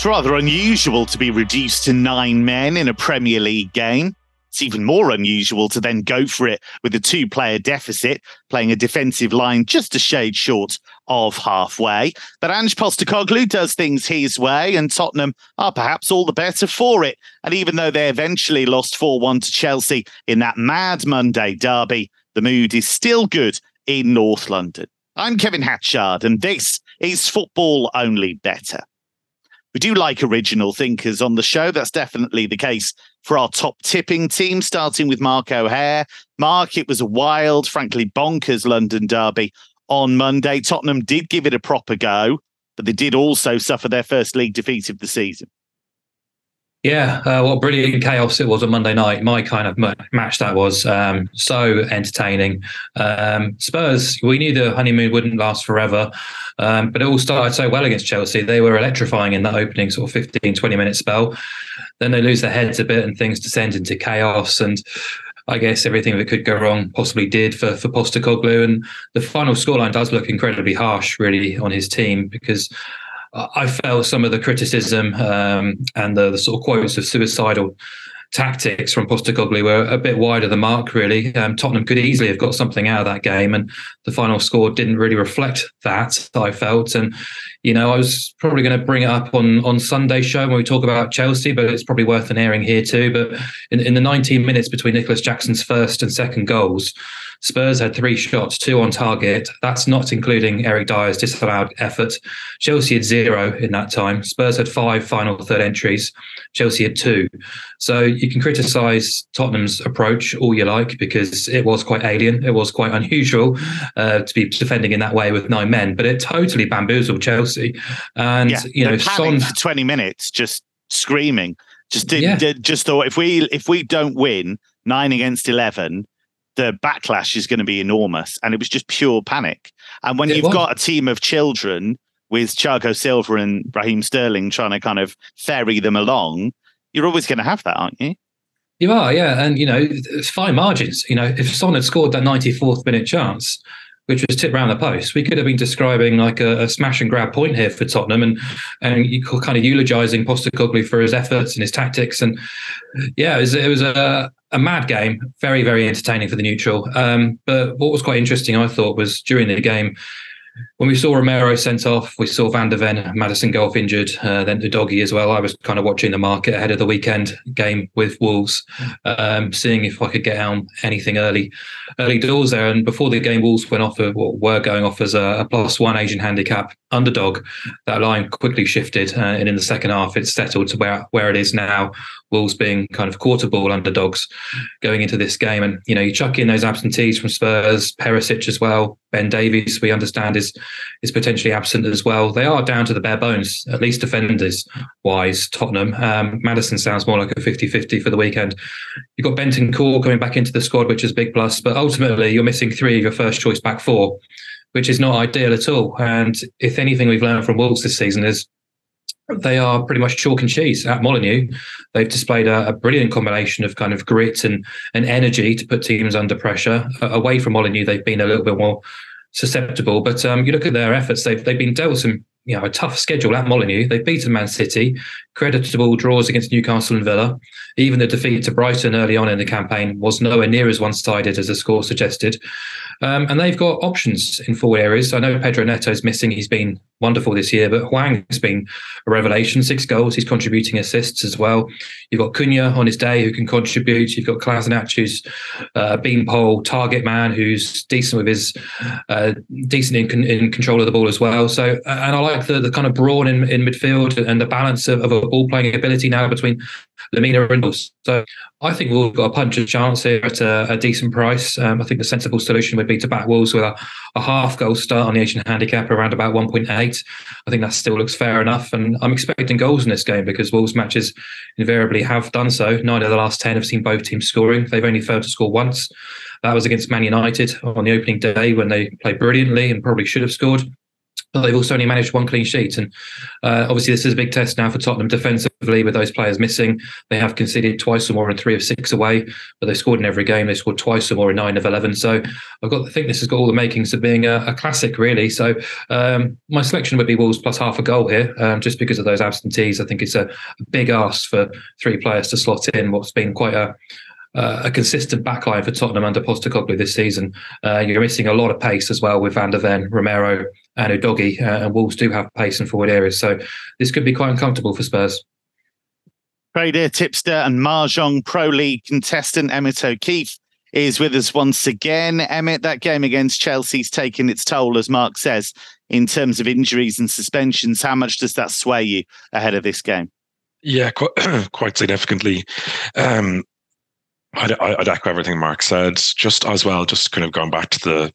It's rather unusual to be reduced to nine men in a Premier League game. It's even more unusual to then go for it with a two player deficit, playing a defensive line just a shade short of halfway. But Ange Postecoglou does things his way, and Tottenham are perhaps all the better for it. And even though they eventually lost 4 1 to Chelsea in that mad Monday derby, the mood is still good in North London. I'm Kevin Hatchard, and this is Football Only Bettor. We do like original thinkers on the show. That's definitely the case for our top tipping team, starting with Mark O'Hare. Mark, it was a wild, frankly bonkers London derby on Monday. Tottenham did give it a proper go, but they did also suffer their first league defeat of the season. Yeah, uh, what brilliant chaos it was on Monday night. My kind of match that was um, so entertaining. Um, Spurs, we knew the honeymoon wouldn't last forever, um, but it all started so well against Chelsea. They were electrifying in that opening sort of 15, 20 minute spell. Then they lose their heads a bit and things descend into chaos. And I guess everything that could go wrong possibly did for, for Postecoglou. And the final scoreline does look incredibly harsh, really, on his team because I felt some of the criticism um, and the, the, sort of quotes of suicidal tactics from Postecoglou were a bit wider the mark, really. Um, Tottenham could easily have got something out of that game, and the final score didn't really reflect that, I felt. And, you know, I was probably going to bring it up on, on Sunday's show when we talk about Chelsea, but it's probably worth an airing here too. But in, in the 19 minutes between Nicolas Jackson's first and second goals, Spurs had three shots, two on target. That's not including Eric Dier's disallowed effort. Chelsea had zero in that time. Spurs had five final third entries. Chelsea had two. So you can criticise Tottenham's approach all you like because it was quite alien. It was quite unusual uh, to be defending in that way with nine men, but it totally bamboozled Chelsea. And yeah, you know, Son for twenty minutes, just screaming. Just did, yeah. did, just thought if we if we don't win nine against eleven, the backlash is going to be enormous. And it was just pure panic. And when it you've was. got a team of children with Thiago Silva and Raheem Sterling trying to kind of ferry them along, you're always going to have that, aren't you? You are, yeah. And, you know, it's fine margins. You know, if Son had scored that 94th minute chance, which was tipped around the post, we could have been describing like a, a smash and grab point here for Tottenham and and you kind of eulogising Postecoglou for his efforts and his tactics. And yeah, it was, it was a, a mad game, very, very entertaining for the neutral. Um, but what was quite interesting, I thought, was during the game, when we saw Romero sent off, we saw Van der Ven, Maddison Gold injured, uh, then Udogie as well. I was kind of watching the market ahead of the weekend game with Wolves, um, seeing if I could get on anything early, early doors there. And before the game, Wolves went off, of, well, were going off as a, a, plus one Asian handicap underdog. That line quickly shifted, uh, and in the second half, it settled to where where it is now. Wolves being kind of quarter ball underdogs going into this game, and you know you chuck in those absentees from Spurs, Perisic as well, Ben Davies. We understand is is potentially absent as well. They are down to the bare bones, at least defenders wise. Tottenham. Um, Maddison sounds more like a 50-50 for the weekend. You've got Bentancur coming back into the squad, which is big plus, but ultimately you're missing three of your first choice back four, which is not ideal at all. And if anything we've learned from Wolves this season is they are pretty much chalk and cheese at Molineux. They've displayed a, a, brilliant combination of kind of grit and, and energy to put teams under pressure. Away from Molineux, they've been a little bit more susceptible. But um, you look at their efforts; they've they've been dealt some you know a tough schedule at Molineux. They've beaten Man City, creditable draws against Newcastle and Villa. Even the defeat to Brighton early on in the campaign was nowhere near as one-sided as the score suggested. Um, and they've got options in forward areas. I know Pedro Neto is missing; he's been wonderful this year, but Hwang has been a revelation. Six goals, he's contributing assists as well. You've got Cunha on his day who can contribute. You've got Kalajdzic who's uh, beanpole target man who's decent with his uh, decent in, in control of the ball as well. So, and I like the, the kind of brawn in, in midfield and the balance of, of a ball playing ability now between Lemina and So I think we've got a punch of chance here at a, a decent price. Um, I think the sensible solution would be to back Wolves with a, a half goal start on the Asian handicap around about 1.8. I think that still looks fair enough. And I'm expecting goals in this game because Wolves matches invariably have done so. Nine of the last 10 have seen both teams scoring. They've only failed to score once. That was against Man United on the opening day when they played brilliantly and probably should have scored. But they've also only managed one clean sheet. And uh, obviously, this is a big test now for Tottenham defensively with those players missing. They have conceded twice or more in three of six away, but they've scored in every game. They scored twice or more in nine of 11. So I've got to think this has got all the makings of being a, a classic, really. So um, my selection would be Wolves plus half a goal here, um, just because of those absentees. I think it's a, a big ask for three players to slot in what's been quite a uh, a consistent backline for Tottenham under Postecoglou this season. Uh, you're missing a lot of pace as well with Van der Ven, Romero, and Udogie, uh, and Wolves do have pace in forward areas. So this could be quite uncomfortable for Spurs. Trader, tipster, and Mahjong Pro League contestant Emmett O'Keefe is with us once again. Emmett, that game against Chelsea's taken its toll, as Mark says, in terms of injuries and suspensions. How much does that sway you ahead of this game? Yeah, quite, quite significantly. Um, I'd, I'd echo everything Mark said. Just as well, just kind of going back to the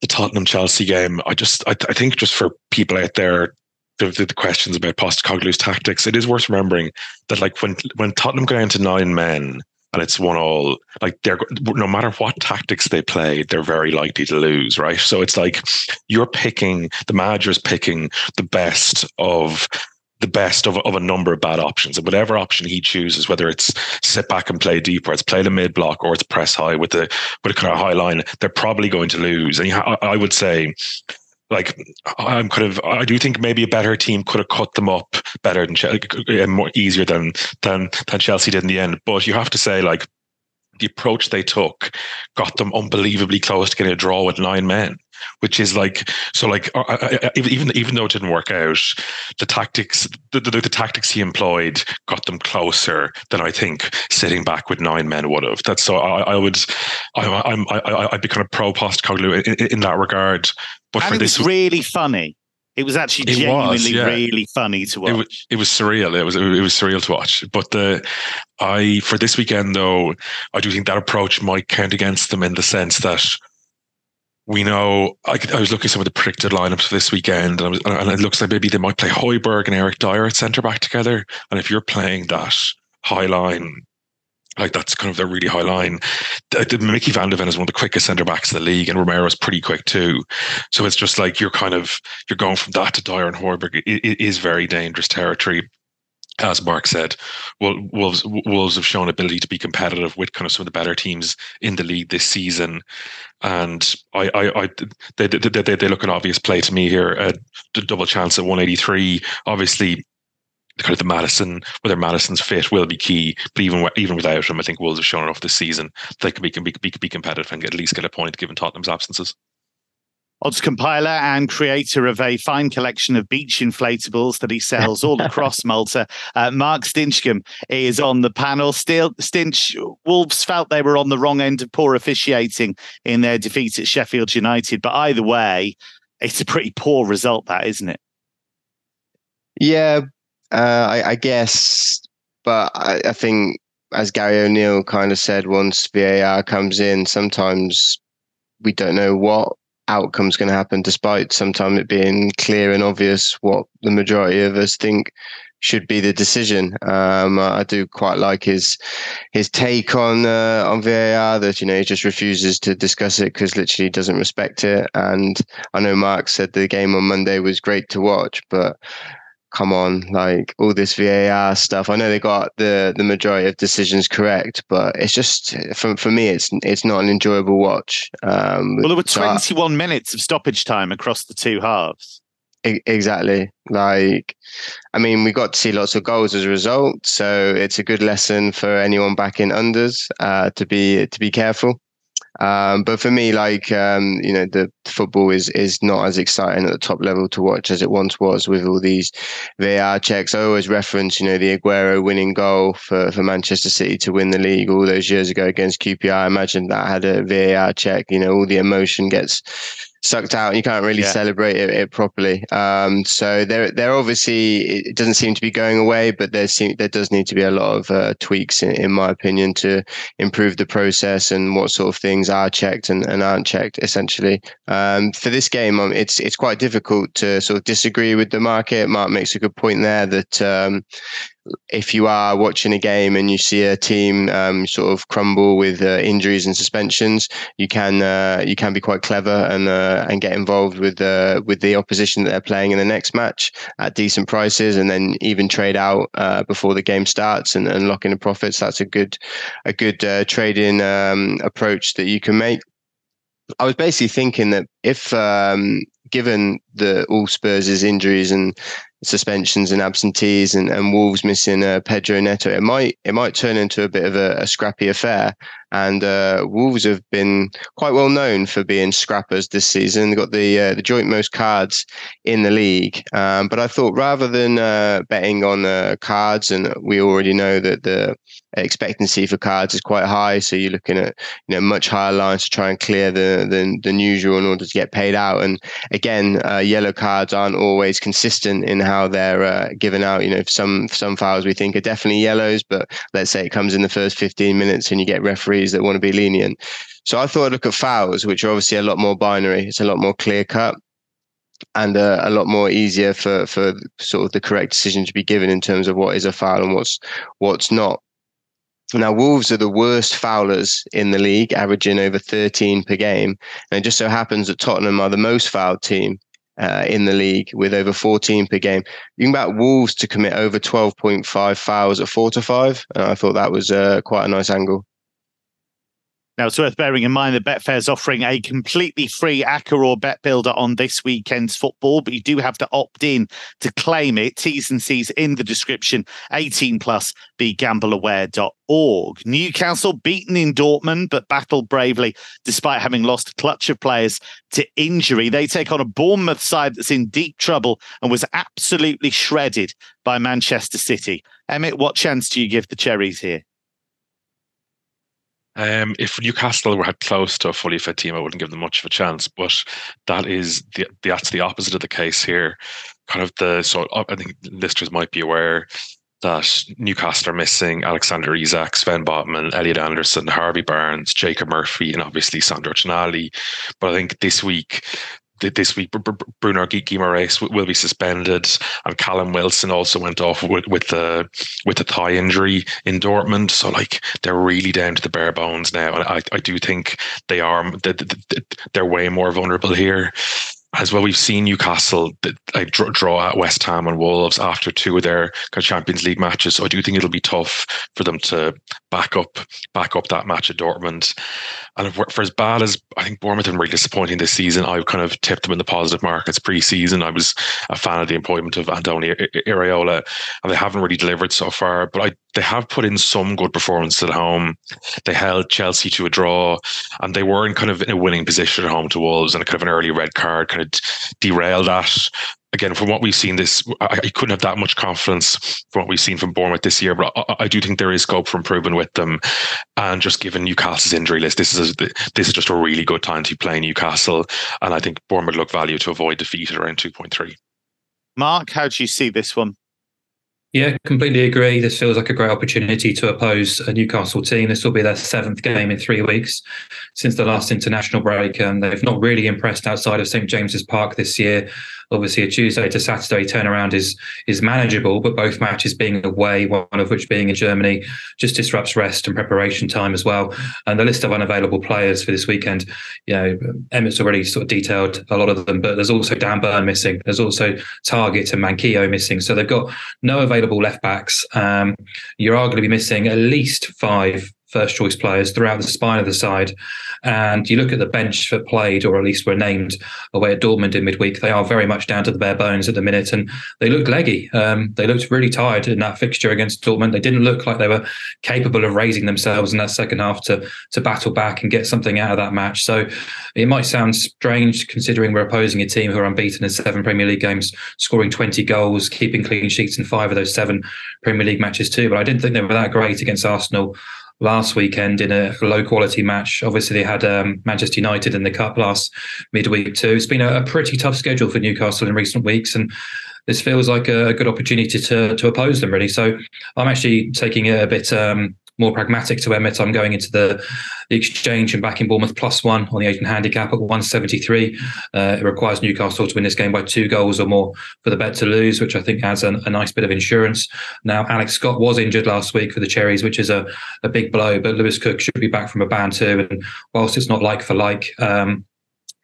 the Tottenham Chelsea game. I just, I, I think, just for people out there, the, the, questions about Postecoglou's tactics, it is worth remembering that, like when when Tottenham go down to nine men and it's one all, like they're no matter what tactics they play, they're very likely to lose, right? So it's like you're picking the manager's picking the best of the best of, of a number of bad options. And whatever option he chooses, whether it's sit back and play deep, or it's play the mid block, or it's press high with the with a kind of high line, they're probably going to lose. And I, I would say, like, I'm kind of, I do think maybe a better team could have cut them up better than Chelsea, uh, uh, more easier than than than Chelsea did in the end. But you have to say, like, the approach they took got them unbelievably close to getting a draw with nine men which is like so like uh, uh, uh, even even though it didn't work out the tactics the, the, the, tactics he employed got them closer than i think sitting back with nine men would have. That's so i, I would I, i'm I, i'd be kind of pro Postecoglou in, in that regard. But and for this really funny it was actually it genuinely was, yeah. really funny to watch. It was, it was, surreal. It was it was surreal to watch. But the I for this weekend though, I do think that approach might count against them in the sense that we know I, I, was looking at some of the predicted lineups for this weekend, and, was, and, it looks like maybe they might play Højbjerg and Eric Dier at centre back together. And if you're playing that high line, like that's kind of their really high line. Mickey Van de Ven is one of the quickest centre backs in the league, and Romero's pretty quick too. So it's just like you're kind of you're going from that to Dier and Højbjerg. It, it is very dangerous territory as Mark said, Wolves Wolves have shown ability to be competitive with kind of some of the better teams in the league this season, and I, I, I they, they, they, they look an obvious play to me here. Uh, A double chance at 183. Obviously, kind of the Maddison, whether Madison's fit will be key. But even even without him, I think Wolves have shown enough this season they can be can be, be, be competitive and at least get a point given Tottenham's absences. Odds compiler and creator of a fine collection of beach inflatables that he sells all across Malta. Uh, Mark Stinchcombe is on the panel. Still, Stinch, Wolves felt they were on the wrong end of poor officiating in their defeat at Sheffield United. But either way, it's a pretty poor result, that, isn't it? Yeah, uh, I, I, guess. But I, I think, as Gary O'Neill kind of said, once VAR comes in, sometimes we don't know what outcome's going to happen, despite sometimes it being clear and obvious what the majority of us think should be the decision. Um, I do quite like his his take on uh, on VAR that you know he just refuses to discuss it because literally doesn't respect it. And I know Mark said the game on Monday was great to watch, but come on, like all this VAR stuff. I know they got the the majority of decisions correct, but it's just for for me, it's it's not an enjoyable watch. Um, well, there were 21 minutes of stoppage time across the two halves. Exactly. Like, I mean, we got to see lots of goals as a result, so it's a good lesson for anyone back in unders uh, to be to be careful. Um, but for me, like um, you know, the football is is not as exciting at the top level to watch as it once was with all these VAR checks. I always reference, you know, the Aguero winning goal for, for Manchester City to win the league all those years ago against QPR. I imagine that had a VAR check. You know, all the emotion gets sucked out and you can't really yeah. celebrate it, it properly. Um, so there, there obviously it doesn't seem to be going away, but there seem, there does need to be a lot of uh, tweaks, in, in, my opinion, to improve the process and what sort of things are checked and, and aren't checked. Essentially, um, for this game, um, it's it's quite difficult to sort of disagree with the market. Mark makes a good point there that. If you are watching a game and you see a team um, sort of crumble with uh, injuries and suspensions, you can uh, you can be quite clever and uh, and get involved with uh, with the opposition that they're playing in the next match at decent prices, and then even trade out uh, before the game starts and, and lock in the profits. That's a good a good uh, trading um, approach that you can make. I was basically thinking that if um, given the all Spurs' injuries and suspensions and absentees and, and Wolves missing uh, Pedro Neto, it might it might turn into a bit of a, a scrappy affair. And uh, Wolves have been quite well known for being scrappers this season. They've got the uh, the joint most cards in the league. Um, but I thought rather than uh, betting on uh, cards, and we already know that the expectancy for cards is quite high, so you're looking at you know much higher lines to try and clear the than, than usual in order to get paid out. And again, uh, yellow cards aren't always consistent in how they're uh, given out. You know, some some fouls we think are definitely yellows, but let's say it comes in the first 15 minutes and you get referees that want to be lenient. So I thought I'd look at fouls, which are obviously a lot more binary. It's a lot more clear cut and uh, a lot more easier for for sort of the correct decision to be given in terms of what is a foul and what's what's not. Now, Wolves are the worst foulers in the league, averaging over 13 per game. And it just so happens that Tottenham are the most fouled team uh, in the league with over 14 per game. You can bet Wolves to commit over 12.5 fouls at four to five. And I thought that was uh, quite a nice angle. Now, it's worth bearing in mind that Betfair is offering a completely free ACCA or Bet Builder on this weekend's football, but you do have to opt in to claim it. T's and C's in the description. 18 plus, be begambleaware.org. Newcastle beaten in Dortmund, but battled bravely despite having lost a clutch of players to injury. They take on a Bournemouth side that's in deep trouble and was absolutely shredded by Manchester City. Emmett, what chance do you give the Cherries here? Um, if Newcastle were close to a fully fit team, I wouldn't give them much of a chance. But that is the, that's the opposite of the case here. Kind of the so I think listeners might be aware that Newcastle are missing Alexander Isak, Sven Botman, Elliot Anderson, Harvey Barnes, Jacob Murphy, and obviously Sandro Tonali. But I think this week this week Bruno Guimaraes will be suspended, and Callum Wilson also went off with, with the with the thigh injury in Dortmund. So like they're really down to the bare bones now, and I, I do think they are they're way more vulnerable here as well, we've seen Newcastle draw at West Ham and Wolves after two of their Champions League matches. So I do think it'll be tough for them to back up back up that match at Dortmund. And for as bad as I think Bournemouth have been really disappointing this season, I've kind of tipped them in the positive markets pre-season. I was a fan of the employment of Andoni Iraola, and they haven't really delivered so far. But I they have put in some good performances at home. They held Chelsea to a draw, and they were in kind of in a winning position at home to Wolves, and a kind of an early red card kind of derailed that. Again, from what we've seen, this I, I, couldn't have that much confidence from what we've seen from Bournemouth this year, but I, I, do think there is scope for improvement with them. And just given Newcastle's injury list, this is a, this is just a really good time to be playing Newcastle, and I think Bournemouth look value to avoid defeat at around two point three. Mark, how do you see this one? Yeah, completely agree. This feels like a great opportunity to oppose a Newcastle team. This will be their seventh game in three weeks since the last international break, and they've not really impressed outside of St James's Park this year obviously a Tuesday to Saturday turnaround is is manageable, but both matches being away, one of which being in Germany, just disrupts rest and preparation time as well. And the list of unavailable players for this weekend, you know, Emmett's already sort of detailed a lot of them, but there's also Dan Burn missing. There's also Targett and Manquillo missing. So they've got no available left backs. Um, you're arguably missing at least five first choice players throughout the spine of the side. And you look at the bench that played, or at least were named away at Dortmund in midweek, they are very much down to the bare bones at the minute. And they looked leggy. Um, they looked really tired in that fixture against Dortmund. They didn't look like they were capable of raising themselves in that second half to, to battle back and get something out of that match. So it might sound strange considering we're opposing a team who are unbeaten in seven Premier League games, scoring 20 goals, keeping clean sheets in five of those seven Premier League matches too. But I didn't think they were that great against Arsenal last weekend in a low quality match. Obviously, they had um, Manchester United in the cup last midweek too. It's been a, a, pretty tough schedule for Newcastle in recent weeks, and this feels like a, good opportunity to to oppose them really. So I'm actually taking it a bit um, more pragmatic to Emmett. I'm going into the, the exchange and backing Bournemouth plus one on the Asian handicap at 173. Uh, it requires Newcastle to win this game by two goals or more for the bet to lose, which I think adds a, a nice bit of insurance. Now, Alex Scott was injured last week for the Cherries, which is a, a big blow, but Lewis Cook should be back from a ban too. And whilst it's not like for like, um,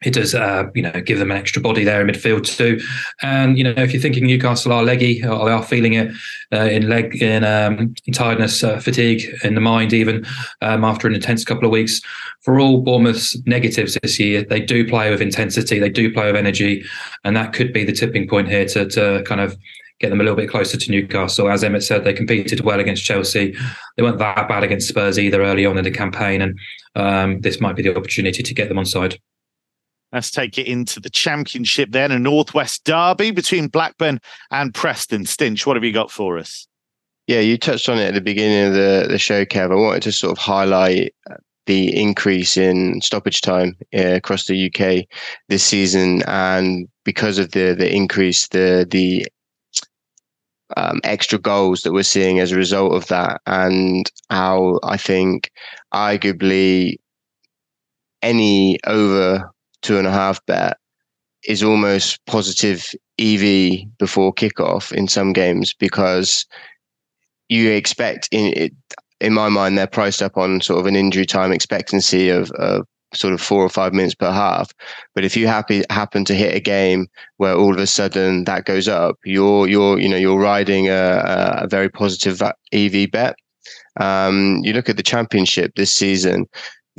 it does, uh, you know, give them an extra body there in midfield too. And you know, if you're thinking Newcastle are leggy, or they are feeling it uh, in leg, in, um, in tiredness, uh, fatigue, in the mind, even um, after an intense couple of weeks. For all Bournemouth's negatives this year, they do play with intensity, they do play with energy, and that could be the tipping point here to to kind of get them a little bit closer to Newcastle. As Emmett said, they competed well against Chelsea. They weren't that bad against Spurs either early on in the campaign, and um, this might be the opportunity to get them on side. Let's take it into the championship then, a Northwest derby between Blackburn and Preston. Stinch, what have you got for us? Yeah, you touched on it at the beginning of the, the show, Kev. I wanted to sort of highlight the increase in stoppage time uh, across the UK this season, and because of the the increase, the the um, extra goals that we're seeing as a result of that, and how I think arguably any over two and a half bet is almost positive EV before kickoff in some games because you expect in in my mind they're priced up on sort of an injury time expectancy of, of sort of four or five minutes per half. But if you happy happen to hit a game where all of a sudden that goes up, you're you're you know you're riding a, a very positive EV bet. Um, you look at the championship this season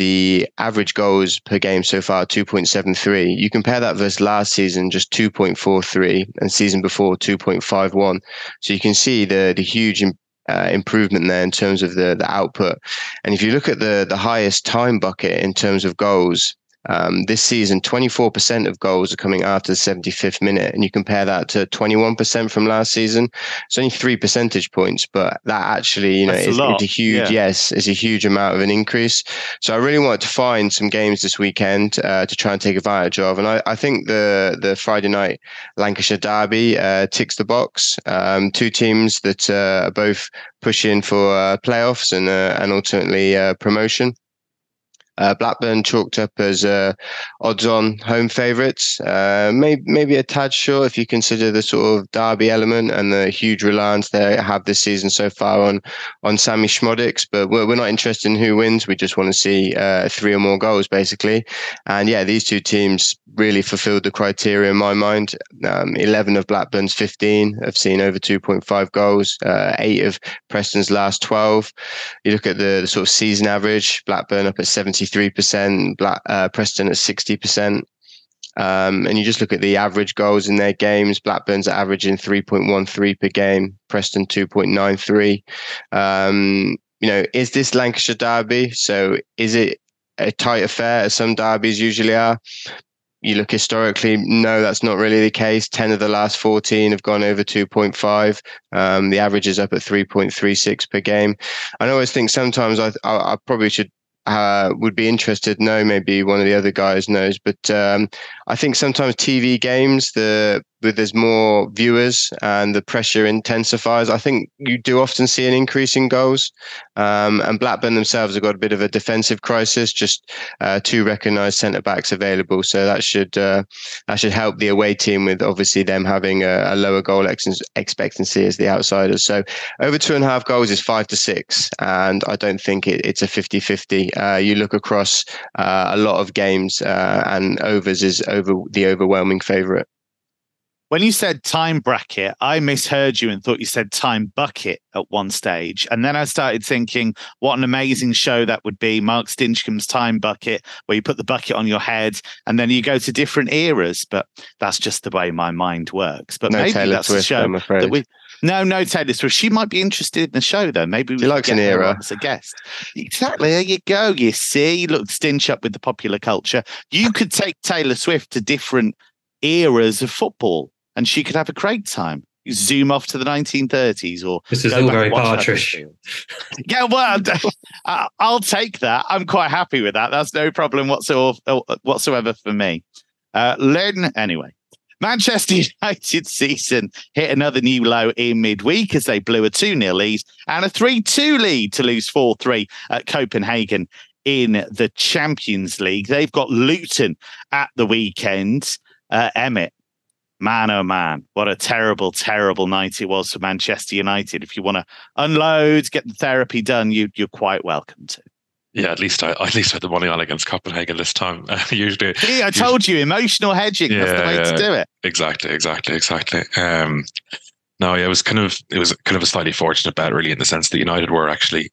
the average goals per game so far 2.73 you compare that versus last season just 2.43 and season before 2.51 so you can see the the huge uh, improvement there in terms of the the output. And if you look at the the highest time bucket in terms of goals um, this season, 24% of goals are coming after the 75th minute, and you compare that to 21% from last season. It's only three percentage points, but that actually, you know, is, a, a huge yeah. yes, is a huge amount of an increase. So I really wanted to find some games this weekend uh, to try and take advantage of, and I, I think the the Friday night Lancashire derby uh, ticks the box. Um, two teams that uh, are both pushing for uh, playoffs and uh, and ultimately uh, promotion. Uh, Blackburn chalked up as uh, odds-on home favourites. Uh, maybe, maybe a tad short if you consider the sort of derby element and the huge reliance they have this season so far on on Sammie Szmodics. But we're, we're not interested in who wins. We just want to see uh, three or more goals, basically. And yeah, these two teams really fulfilled the criteria in my mind. Um, 11 of Blackburn's 15 have seen over 2.5 goals. Uh, eight of Preston's last 12. You look at the, the sort of season average. Blackburn up at 70 53%, Black, uh, Preston at 60%. Um, and you just look at the average goals in their games. Blackburn's averaging 3.13 per game, Preston 2.93. Um, you know, is this Lancashire derby? So is it a tight affair as some derbies usually are? You look historically, no, that's not really the case. 10 of the last 14 have gone over 2.5. Um, the average is up at 3.36 per game. I always think sometimes I, I, I probably should uh, would be interested. No, maybe one of the other guys knows, but um, I think sometimes TV games, the there's more viewers and the pressure intensifies, I think you do often see an increase in goals. Um, and Blackburn themselves have got a bit of a defensive crisis, just uh, two recognised centre backs available, so that should uh, that should help the away team with obviously them having a, a lower goal ex- expectancy as the outsiders. So over two and a half goals is five to six, and I don't think it, it's a 50-50. Uh, you look across uh, a lot of games, uh, and overs is over the overwhelming favourite. When you said time bracket, I misheard you and thought you said time bucket at one stage. And then I started thinking, what an amazing show that would be Mark Stinchcombe's Time Bucket, where you put the bucket on your head and then you go to different eras. But that's just the way my mind works. But no maybe Taylor that's Swift, a show I'm afraid. that we. No, no, Taylor Swift. She might be interested in the show, though. Maybe we She likes get an her era. as a guest. Exactly. There you go. You see, you look, Stinch up with the popular culture. You could take Taylor Swift to different eras of football, and she could have a great time. Zoom off to the 1930s, or This is all very Partridge. Yeah, well, I'll take that. I'm quite happy with that. That's no problem whatsoever, whatsoever for me. Uh, Len, anyway, Manchester United season hit another new low in midweek as they blew a 2 0 lead and a 3 2 lead to lose 4 3 at Copenhagen in the Champions League. They've got Luton at the weekend. Uh, Emmett, man, oh man, what a terrible, terrible night it was for Manchester United. If you want to unload, get the therapy done, you, you're quite welcome to. Yeah, at least I at least I had the money on against Copenhagen this time. Uh, usually, yeah, I told you, emotional hedging. Yeah, that's the way yeah, to do it. Exactly, exactly, exactly. Um, no, yeah, it was kind of it was kind of a slightly fortunate bet, really, in the sense that United were actually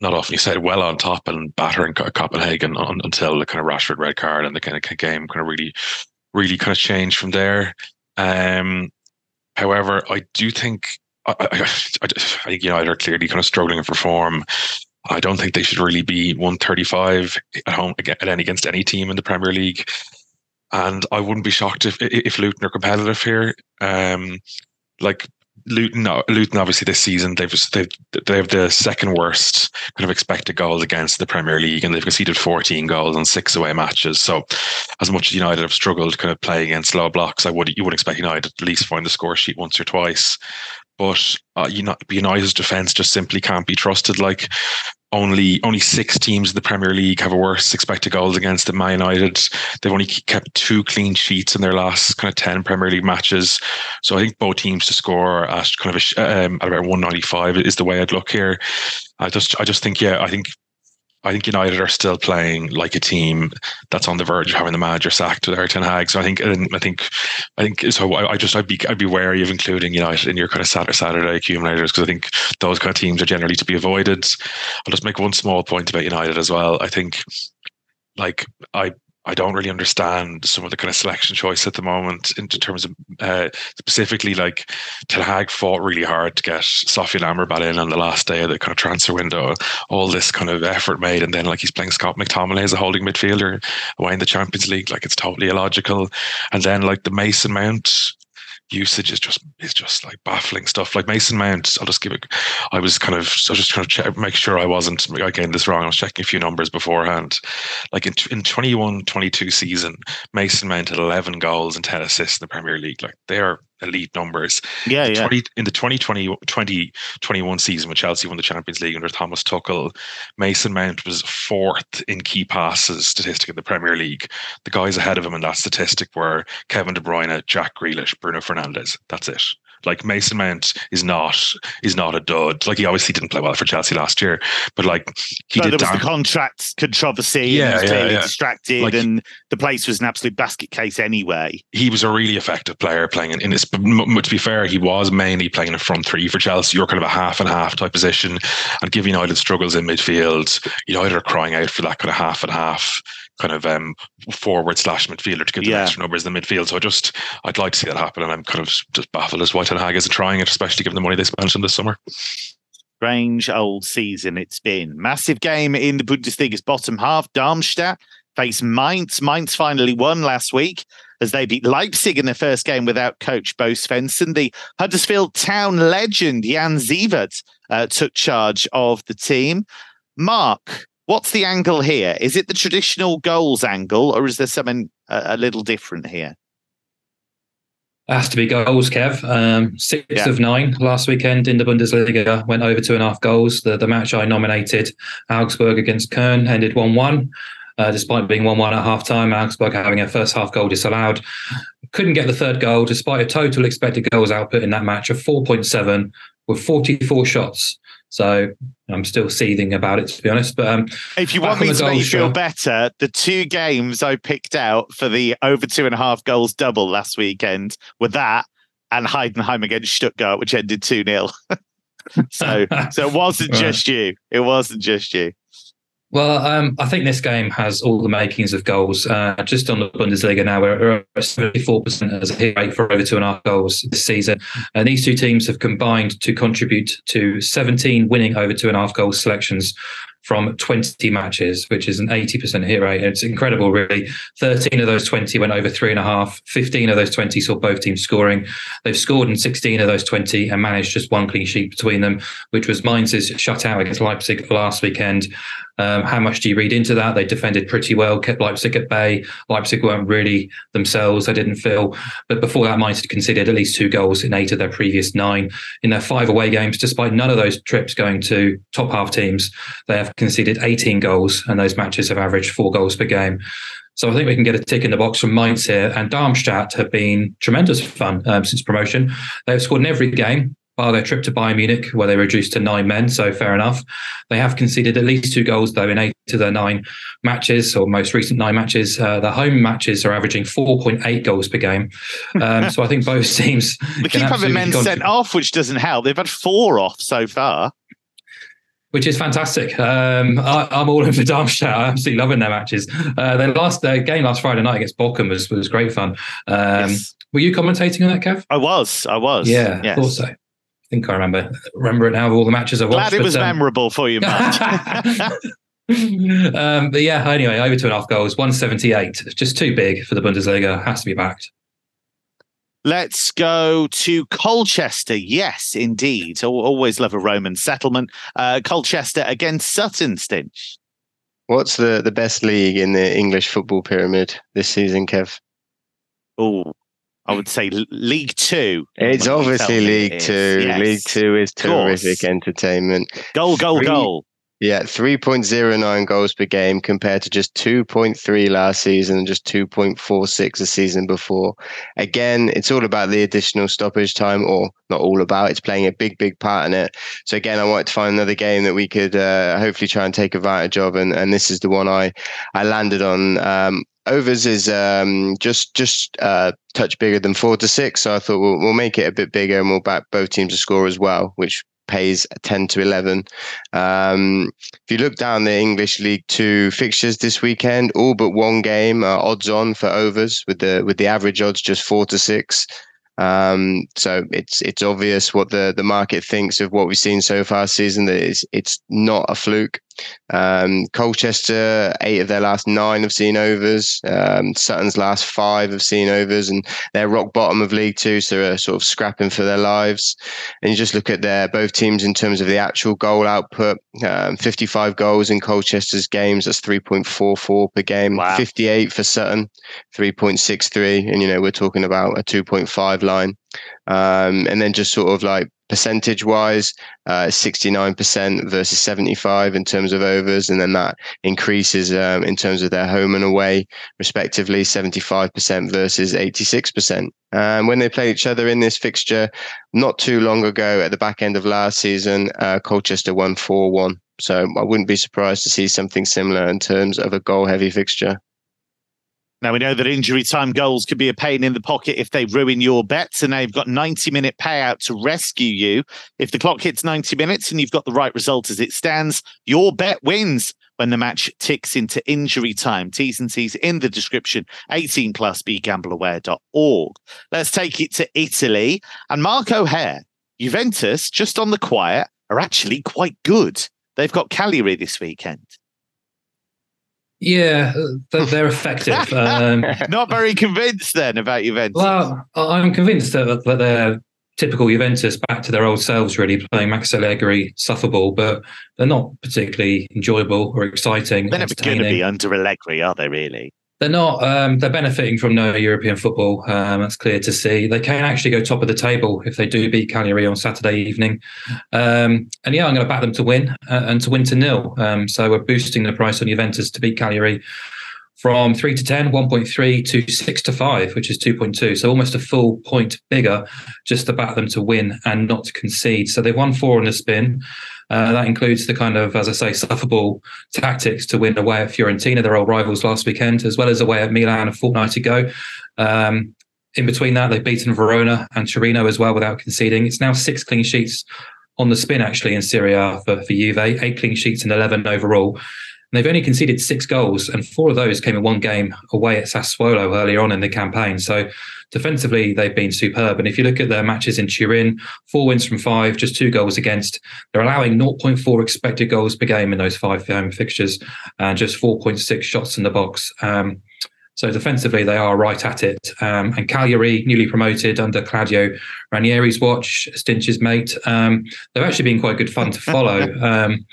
not often you said well on top and battering Copenhagen on, until the kind of Rashford red card and the kind of game kind of really, really kind of change from there. Um, however, I do think I, I, I, I United are clearly kind of struggling for form. I don't think they should really be 135 at home any against any team in the Premier League. And I wouldn't be shocked if if Luton are competitive here. Um, like Luton, Luton obviously this season they've they've they have the second worst kind of expected goals against the Premier League, and they've conceded 14 goals on six away matches. So, as much as United have struggled kind of playing against low blocks, I would you would expect United at least find the score sheet once or twice. But uh, United's defense just simply can't be trusted. Like only only six teams in the Premier League have a worse expected goals against than Man United. They've only kept two clean sheets in their last kind of ten Premier League matches. So I think both teams to score at kind of a, um, at about one ninety five is the way I'd look here. I just I just think yeah I think I think United are still playing like a team that's on the verge of having the manager sacked with Erik ten Hag. So I think, I think, I think. So I, I, just I'd be I'd be wary of including United in your kind of Saturday, Saturday accumulators because I think those kind of teams are generally to be avoided. I'll just make one small point about United as well. I think, like I I don't really understand some of the kind of selection choice at the moment in terms of uh, specifically like Ten Hag fought really hard to get Sofyan Amrabat in on the last day of the kind of transfer window. All this kind of effort made, and then like he's playing Scott McTominay as a holding midfielder away in the Champions League, like it's totally illogical. And then like the Mason Mount usage is just is just like baffling stuff. Like Mason Mount, I'll just give it. I was kind of I was just trying to check, make sure I wasn't getting this wrong. I was checking a few numbers beforehand. Like in in 21-22 season, Mason Mount had eleven goals and ten assists in the Premier League. Like they are elite numbers. Yeah, in yeah. 20, in the 2020 2021 season when Chelsea won the Champions League under Thomas Tuchel, Mason Mount was fourth in key passes statistic in the Premier League. The guys ahead of him in that statistic were Kevin De Bruyne, Jack Grealish, Bruno Fernandes. That's it. Like Mason Mount is not is not a dud. Like he obviously didn't play well for Chelsea last year, but like he did. There was the contract controversy. Yeah, and yeah, yeah. distracted, like, and the place was an absolute basket case anyway. He was a really effective player playing in, in this. To be fair, he was mainly playing a front three for Chelsea. You're kind of a half and half type position, and given United struggles in midfield, United are crying out for that kind of half and half kind of um, forward slash midfielder to give them yeah. extra numbers in the midfield. So I just I'd like to see that happen, and I'm kind of just baffled as why Ten Hag isn't trying it, especially given the money they spent on this summer. Strange old season it's been. Massive game in the Bundesliga's bottom half. Darmstadt face Mainz. Mainz finally won last week as they beat Leipzig in their first game without coach Bo Svensson. The Huddersfield Town legend Jan Siewert uh, took charge of the team. Mark, What's the angle here? Is it the traditional goals angle, or is there something a, a little different here? It has to be goals, Kev. Um, six yeah. of nine last weekend in the Bundesliga went over two and a half goals. The, the match I nominated, Augsburg against Köln, ended 1 1. Uh, despite being 1 1 at half time, Augsburg having a first half goal disallowed. Couldn't get the third goal despite a total expected goals output in that match of 4.7 with 44 shots. So I'm still seething about it, to be honest. But um, if you want me to make you feel better, the two games I picked out for the over two and a half goals double last weekend were that and Heidenheim against Stuttgart, which ended 2 0. so, so it wasn't right. just you. It wasn't just you. Well, um, I think this game has all the makings of goals. Uh, just on the Bundesliga now, we're at 74% as a hit rate for over two and a half goals this season. And these two teams have combined to contribute to 17 winning over two and a half goals selections from 20 matches, which is an 80% hit rate. It's incredible, really. 13 of those 20 went over three and a half. 15 of those 20 saw both teams scoring. They've scored in 16 of those 20 and managed just one clean sheet between them, which was Mainz's shutout against Leipzig last weekend. Um, how much do you read into that? They defended pretty well, kept Leipzig at bay. Leipzig weren't really themselves, they didn't feel. But before that, Mainz had conceded at least two goals in eight of their previous nine. In their five away games, despite none of those trips going to top half teams, they have conceded 18 goals, and those matches have averaged four goals per game. So I think we can get a tick in the box from Mainz here. And Darmstadt have been tremendous fun um, since promotion. They've scored in every game bar their trip to Bayern Munich, where they reduced to nine men. So fair enough. They have conceded at least two goals, though, in eight of their nine matches, or most recent nine matches. Uh, the home matches are averaging 4.8 goals per game. Um, so I think both teams. they keep having men sent off, which doesn't help. They've had four off so far which is fantastic. Um, I, am all in for Darmstadt. I'm absolutely loving their matches. Uh, their last their game last Friday night against Bochum was was great fun. Um, yes. Were you commentating on that, Kev? I was. I was. Yeah, yes. I thought so think I remember remember it now. All the matches I watched. Glad it was um, memorable for you, Matt. um, but yeah, anyway, over two and a half goals, one seventy eight. Just too big for the Bundesliga. Has to be backed. Let's go to Colchester. Yes, indeed. Always love a Roman settlement. Uh, Colchester against Sutton, Stinch. What's the, the best league in the English football pyramid this season, Kev? Oh, I would say League Two. It's obviously League it Two. Yes. League Two is terrific entertainment. Goal, goal, Three, goal. Yeah, 3.09 goals per game compared to just 2.3 last season and just 2.46 the season before. Again, it's all about the additional stoppage time, or not all about, it's playing a big, big part in it. So, again, I wanted to find another game that we could uh, hopefully try and take advantage of. And, and this is the one I, I landed on. Um, overs is um, just just uh, touch bigger than four to six. So I thought we'll, we'll make it a bit bigger and we'll back both teams to score as well, which pays 10 to 11. Um, if you look down the English League Two fixtures this weekend, all but one game are odds on for overs with the with the average odds just four to six. Um, so it's it's obvious what the, the market thinks of what we've seen so far season. That it's it's not a fluke. Um, Colchester, eight of their last nine have seen overs. Um, Sutton's last five have seen overs, and they're rock bottom of League Two, so they're sort of scrapping for their lives. And you just look at their both teams in terms of the actual goal output. Um, 55 goals in Colchester's games. That's 3.44 per game. Wow. 58 for Sutton, 3.63, and you know we're talking about a 2.5 line. Um, and then just sort of like percentage wise, uh, 69% versus 75 in terms of overs. And then that increases um, in terms of their home and away, respectively, 75% versus 86%. And when they played each other in this fixture not too long ago at the back end of last season, uh, Colchester won 4 1. So I wouldn't be surprised to see something similar in terms of a goal heavy fixture. Now we know that injury time goals could be a pain in the pocket if they ruin your bets, and you've got 90 minute payout to rescue you. If the clock hits 90 minutes and you've got the right result as it stands, your bet wins when the match ticks into injury time. T's and C's in the description. 18 plus begambleaware.org. Let's take it to Italy. And Mark O'Hare, Juventus, just on the quiet, are actually quite good. They've got Cagliari this weekend. Yeah, they're effective. Um, Not very convinced then about Juventus. Well, I'm convinced that, that they're typical Juventus back to their old selves, really playing Max Allegri sufferball, but they're not particularly enjoyable or exciting. They're never going to be under Allegri, are they? Really? They're not. Um, they're benefiting from no European football. Um, that's clear to see. They can actually go top of the table if they do beat Cagliari on Saturday evening. Um, and yeah, I'm going to back them to win uh, and to win to nil. Um, so we're boosting the price on Juventus to beat Cagliari from 3 to 10, 1.3 to 6 to 5, which is 2.2. So almost a full point bigger just to back them to win and not to concede. So they've won four on the spin. Uh, that includes the kind of, as I say, sufferable tactics to win away at Fiorentina, their old rivals last weekend, as well as away at Milan a fortnight ago. Um, in between that, they've beaten Verona and Torino as well without conceding. It's now six clean sheets on the spin, actually, in Serie A for, for Juve, eight clean sheets and 11 overall. They've only conceded six goals, and four of those came in one game away at Sassuolo earlier on in the campaign. So defensively, they've been superb. And if you look at their matches in Turin, four wins from five, just two goals against. They're allowing 0.4 expected goals per game in those five home fixtures, and just 4.6 shots in the box. Um, so defensively, they are right at it. Um, and Cagliari, newly promoted under Claudio Ranieri's watch, Stinch's mate, um, they've actually been quite good fun to follow. Um,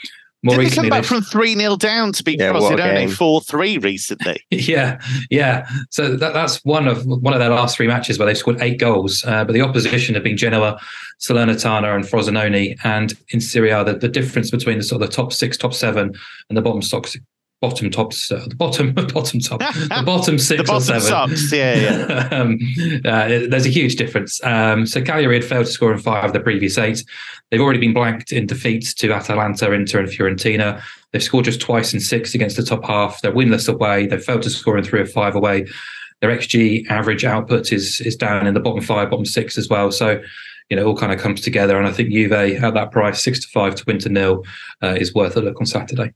more Did recently, they come back from three 0 down to beat yeah, Frosinone four three recently? yeah, yeah. So that, that's one of one of their last three matches where they scored eight goals. Uh, but the opposition have been Genoa, Salernitana, and Frosinone. And in Serie A, the, the difference between the sort of the top six, top seven, and the bottom six, bottom tops, uh, the bottom, bottom top, the bottom six the bottom or seven. Subs, yeah, yeah. um, uh, there's a huge difference. Um, so Cagliari had failed to score in five of the previous eight. They've already been blanked in defeats to Atalanta, Inter, and Fiorentina. They've scored just twice in six against the top half. They're winless away. They've failed to score in three or five away. Their XG average output is is down in the bottom five, bottom six as well. So you know, it all kind of comes together. And I think Juve at that price, six to five to win to nil, uh, is worth a look on Saturday.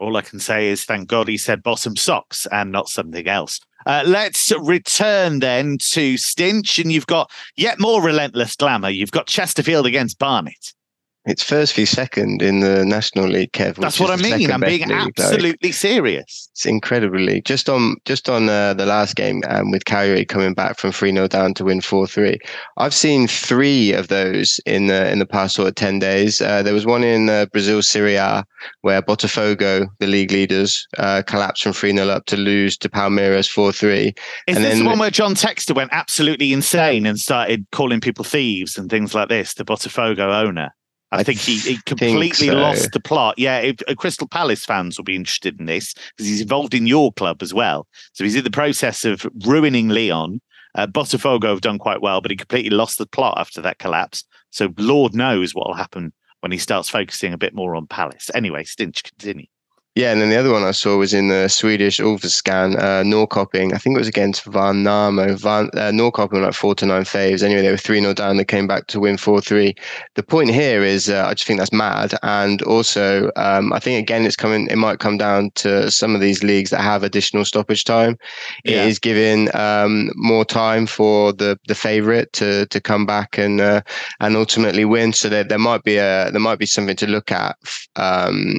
All I can say is thank God he said bottom socks and not something else. Uh, let's return then to Stinch, and you've got yet more relentless glamour. You've got Chesterfield against Barnet. It's first v second in the National League, Kev. That's what I mean. I'm being league. absolutely like, serious. It's incredibly just on just on uh, the last game um, with Cagliari coming back from three 0 down to win four three. I've seen three of those in the in the past sort of ten days. Uh, there was one in uh, Brazil Serie A where Botafogo, the league leaders, uh, collapsed from three 0 up to lose to Palmeiras four three. Is and this then, the one where John Textor went absolutely insane and started calling people thieves and things like this? The Botafogo owner. I think he, he completely so. lost the plot. Yeah, if, uh, Crystal Palace fans will be interested in this because he's involved in your club as well. So he's in the process of ruining Lyon. Uh, Botafogo have done quite well, but he completely lost the plot after that collapse. So Lord knows what will happen when he starts focusing a bit more on Palace. Anyway, Stinch, continue. Yeah, and then the other one I saw was in the Swedish Allsvenskan, uh, Norrköping. I think it was against Värnamo. Van, uh, Norrköping like four to nine faves. Anyway, they were 3 0 down. They came back to win 4 3. The point here is uh, I just think that's mad. And also, um, I think again, it's coming, it might come down to some of these leagues that have additional stoppage time. Yeah. It is giving um, more time for the the favourite to to come back and uh, and ultimately win. So there, there might be a there might be something to look at um,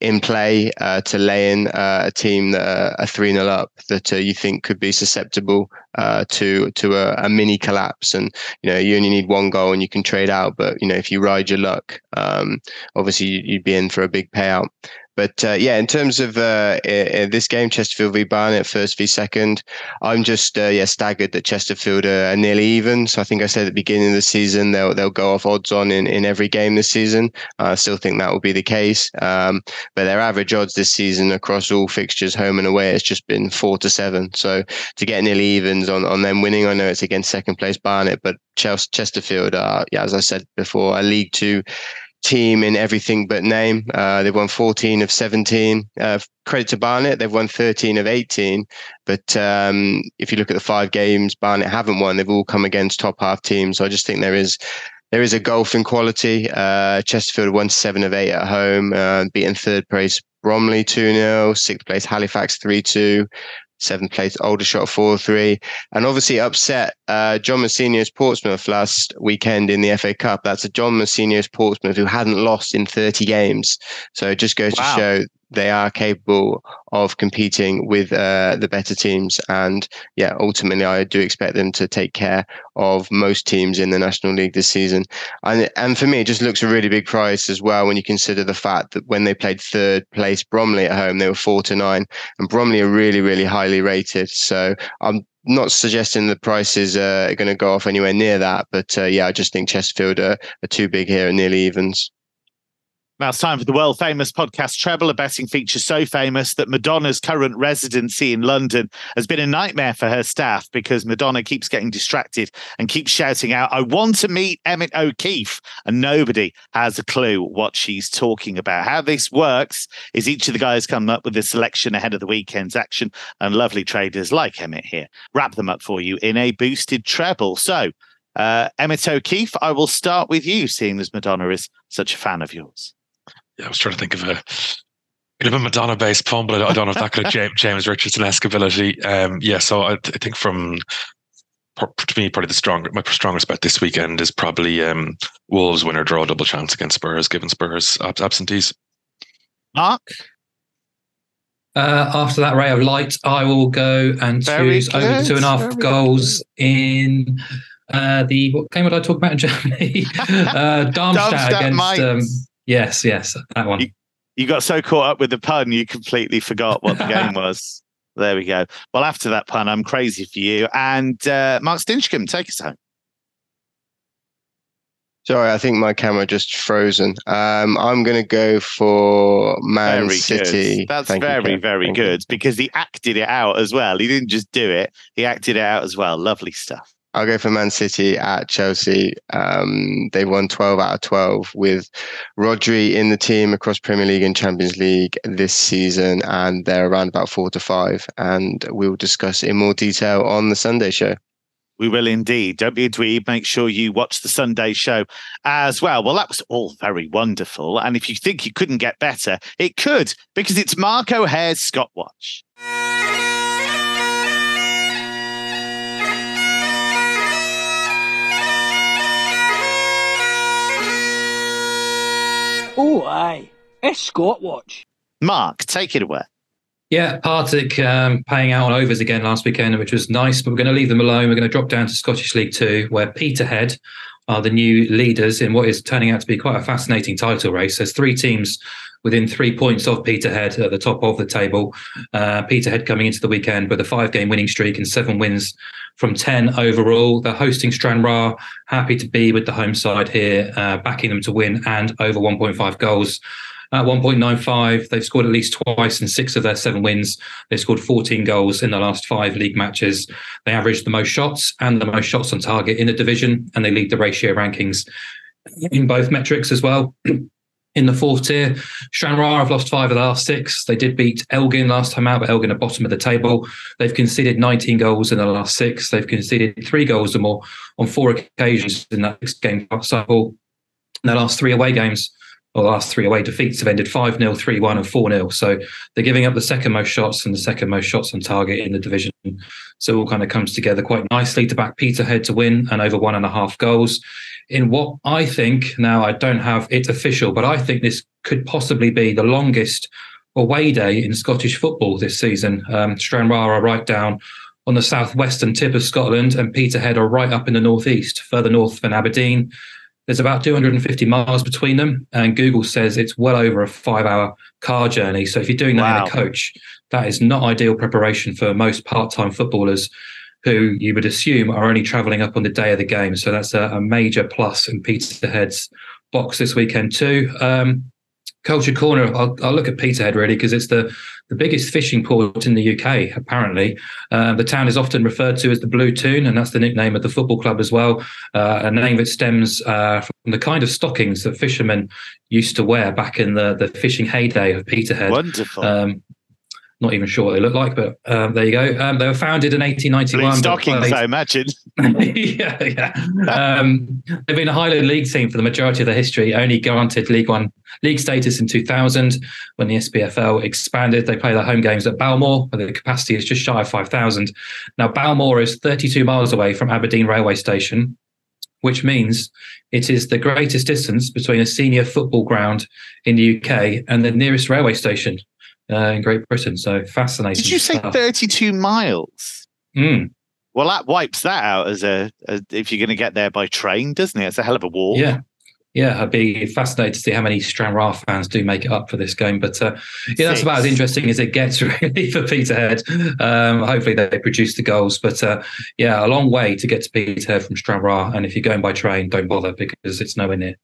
in play uh, to lay in uh, a team that are 3 0 up that uh, you think could be susceptible uh, to to a, a, mini collapse. And, you know, you only need one goal and you can trade out. But, you know, if you ride your luck, um, obviously you'd be in for a big payout. But uh, yeah, in terms of uh, this game, Chesterfield v Barnet, first v second, I'm just uh, yeah staggered that Chesterfield are nearly even. So I think I said at the beginning of the season they'll they'll go off odds on in, in every game this season. I still think that will be the case. Um, but their average odds this season across all fixtures, home and away, has just been four to seven. So to get nearly evens on on them winning, I know it's against second place Barnet, but Chelsea, Chesterfield are yeah as I said before, a League Two team in everything but name. Uh, they've won 14 of 17. Uh, credit to Barnet, they've won 13 of 18. But um, if you look at the five games Barnet haven't won, they've all come against top half teams. So I just think there is there is a gulf in quality. Uh, Chesterfield won seven of eight at home, uh, beating third place Bromley 2 0, sixth place Halifax 3 2 seventh place Aldershot 4 3. And obviously upset uh, John Mousinho's Portsmouth last weekend in the FA Cup. That's a John Mousinho's Portsmouth who hadn't lost in 30 games. So it just goes wow. to show they are capable of competing with uh, the better teams. And yeah, ultimately, I do expect them to take care of most teams in the National League this season. And and for me, it just looks a really big price as well when you consider the fact that when they played third place Bromley at home, they were four to nine, and Bromley are really really highly rated. So I'm not suggesting the prices uh, are going to go off anywhere near that, but uh, yeah, I just think Chesterfield are, are too big here and nearly evens. Now it's time for the world famous podcast Treble, a betting feature so famous that Madonna's current residency in London has been a nightmare for her staff because Madonna keeps getting distracted and keeps shouting out, I want to meet Emmett O'Keefe. And nobody has a clue what she's talking about. How this works is each of the guys come up with a selection ahead of the weekend's action, and lovely traders like Emmett here wrap them up for you in a boosted treble. So, uh, Emmett O'Keefe, I will start with you, seeing as Madonna is such a fan of yours yeah, I was trying to think of a Bit of a Madonna based poem, but I don't know if that could have James, James Richardson esque ability. Um, yeah, so I, I, think from to me, probably the strong my strongest bet this weekend is probably um, Wolves winner draw double chance against Spurs, given Spurs absentees. Mark. Uh, after that ray of light, I will go and Very choose good. over two and a half Very goals good. in uh, the what game would I talk about in Germany? uh, Darmstadt, Darmstadt against. Um, yes, yes, that one. You, you got so caught up with the pun, you completely forgot what the game was. There we go. Well, after that pun, I'm crazy for you. And uh, Mark Stinchcombe, take us home. Sorry, I think my camera just frozen. Um, I'm going to go for Man very City. Good. That's Thank very, you, very Thank good you. because he acted it out as well. He didn't just do it; he acted it out as well. Lovely stuff. I'll go for Man City at Chelsea. Um, they won 12 out of 12 with Rodri in the team across Premier League and Champions League this season, and they're around about four to five. And we'll discuss in more detail on the Sunday show. We will indeed. Don't be a dweeb. Make sure you watch the Sunday show as well. Well, that was all very wonderful. And if you think you couldn't get better, it could because it's Mark O'Haire's Scott Watch. Oh, aye. Escort Watch. Mark, take it away. Yeah, Partick um, paying out on overs again last weekend, which was nice, but we're going to leave them alone. We're going to drop down to Scottish League Two, where Peterhead are the new leaders in what is turning out to be quite a fascinating title race. There's three teams within three points of Peterhead at the top of the table. Uh, Peterhead coming into the weekend with a five game winning streak and seven wins from 10 overall. They're hosting Stranraer, happy to be with the home side here, uh, backing them to win and over 1.5 goals. At 1.95, they've scored at least twice in six of their seven wins. They've scored 14 goals in the last five league matches. They averaged the most shots and the most shots on target in the division, and they lead the ratio rankings in both metrics as well. in the fourth tier. Stranraer have lost five of the last six. They did beat Elgin last time out, but Elgin are bottom of the table. They've conceded 19 goals in the last six. They've conceded three goals or more on four occasions in that game cycle. In their last three away games, or the last three away defeats have ended 5 0, 3 1, and 4 0. So they're giving up the second most shots and the second most shots on target in the division. So it all kind of comes together quite nicely to back Peterhead to win and over one and a half goals in what I think, now I don't have it official, but I think this could possibly be the longest away day in Scottish football this season. Um, Stranraer are right down on the southwestern tip of Scotland, and Peterhead are right up in the northeast, further north than Aberdeen. There's about 250 miles between them, and Google says it's well over a five hour car journey. So if you're doing that wow. in a coach, that is not ideal preparation for most part time footballers who you would assume are only travelling up on the day of the game. So that's a, a major plus in Peterhead's box this weekend too. Um, Culture Corner, I'll, I'll, look at Peterhead really because it's the, the biggest fishing port in the UK, apparently. Uh, the town is often referred to as the Blue Toon, and that's the nickname of the football club as well. Uh, a name that stems uh, from the kind of stockings that fishermen used to wear back in the, the fishing heyday of Peterhead. Wonderful. Um, not even sure what they look like, but um, there you go. Um, they were founded in 1891. Blue stockings, I imagine. yeah, yeah. Um, they've been a Highland League team for the majority of their history. Only granted League One league status in 2000 when the SPFL expanded. They play their home games at Balmoor, where the capacity is just shy of 5,000. Now, Balmoor is 32 miles away from Aberdeen Railway Station, which means it is the greatest distance between a senior football ground in the UK and the nearest railway station, uh, in Great Britain. So fascinating. Did you say 32 miles? Mm. Well, that wipes that out as a, if you're going to get there by train, doesn't it? It's a hell of a walk. Yeah. Yeah, I'd be fascinated to see how many Stranraer fans do make it up for this game. But uh, yeah, that's about as interesting as it gets, really, for Peterhead. Um, hopefully, they produce the goals. But uh, yeah, a long way to get to Peterhead from Stranraer. And if you're going by train, don't bother because it's nowhere near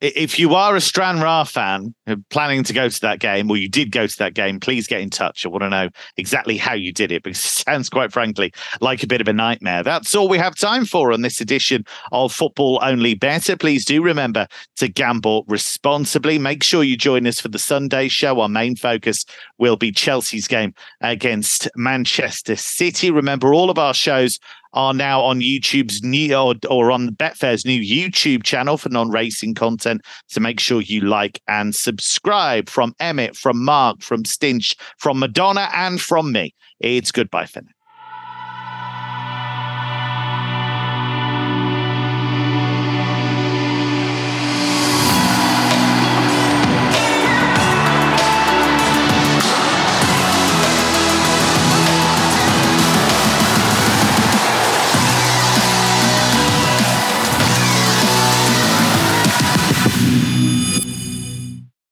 if you are a Stranraer fan uh, planning to go to that game, or you did go to that game, please get in touch. I want to know exactly how you did it because it sounds quite frankly like a bit of a nightmare. That's all we have time for on this edition of Football Only Bettor. Please do remember to gamble responsibly. Make sure you join us for the Sunday show. Our main focus will be Chelsea's game against Manchester City. Remember, all of our shows are now on YouTube's new or, or on the Betfair's new YouTube channel for non-racing content. So make sure you like and subscribe. From Emmett, from Mark, from Stinch, from Madonna, and from me. It's goodbye for now.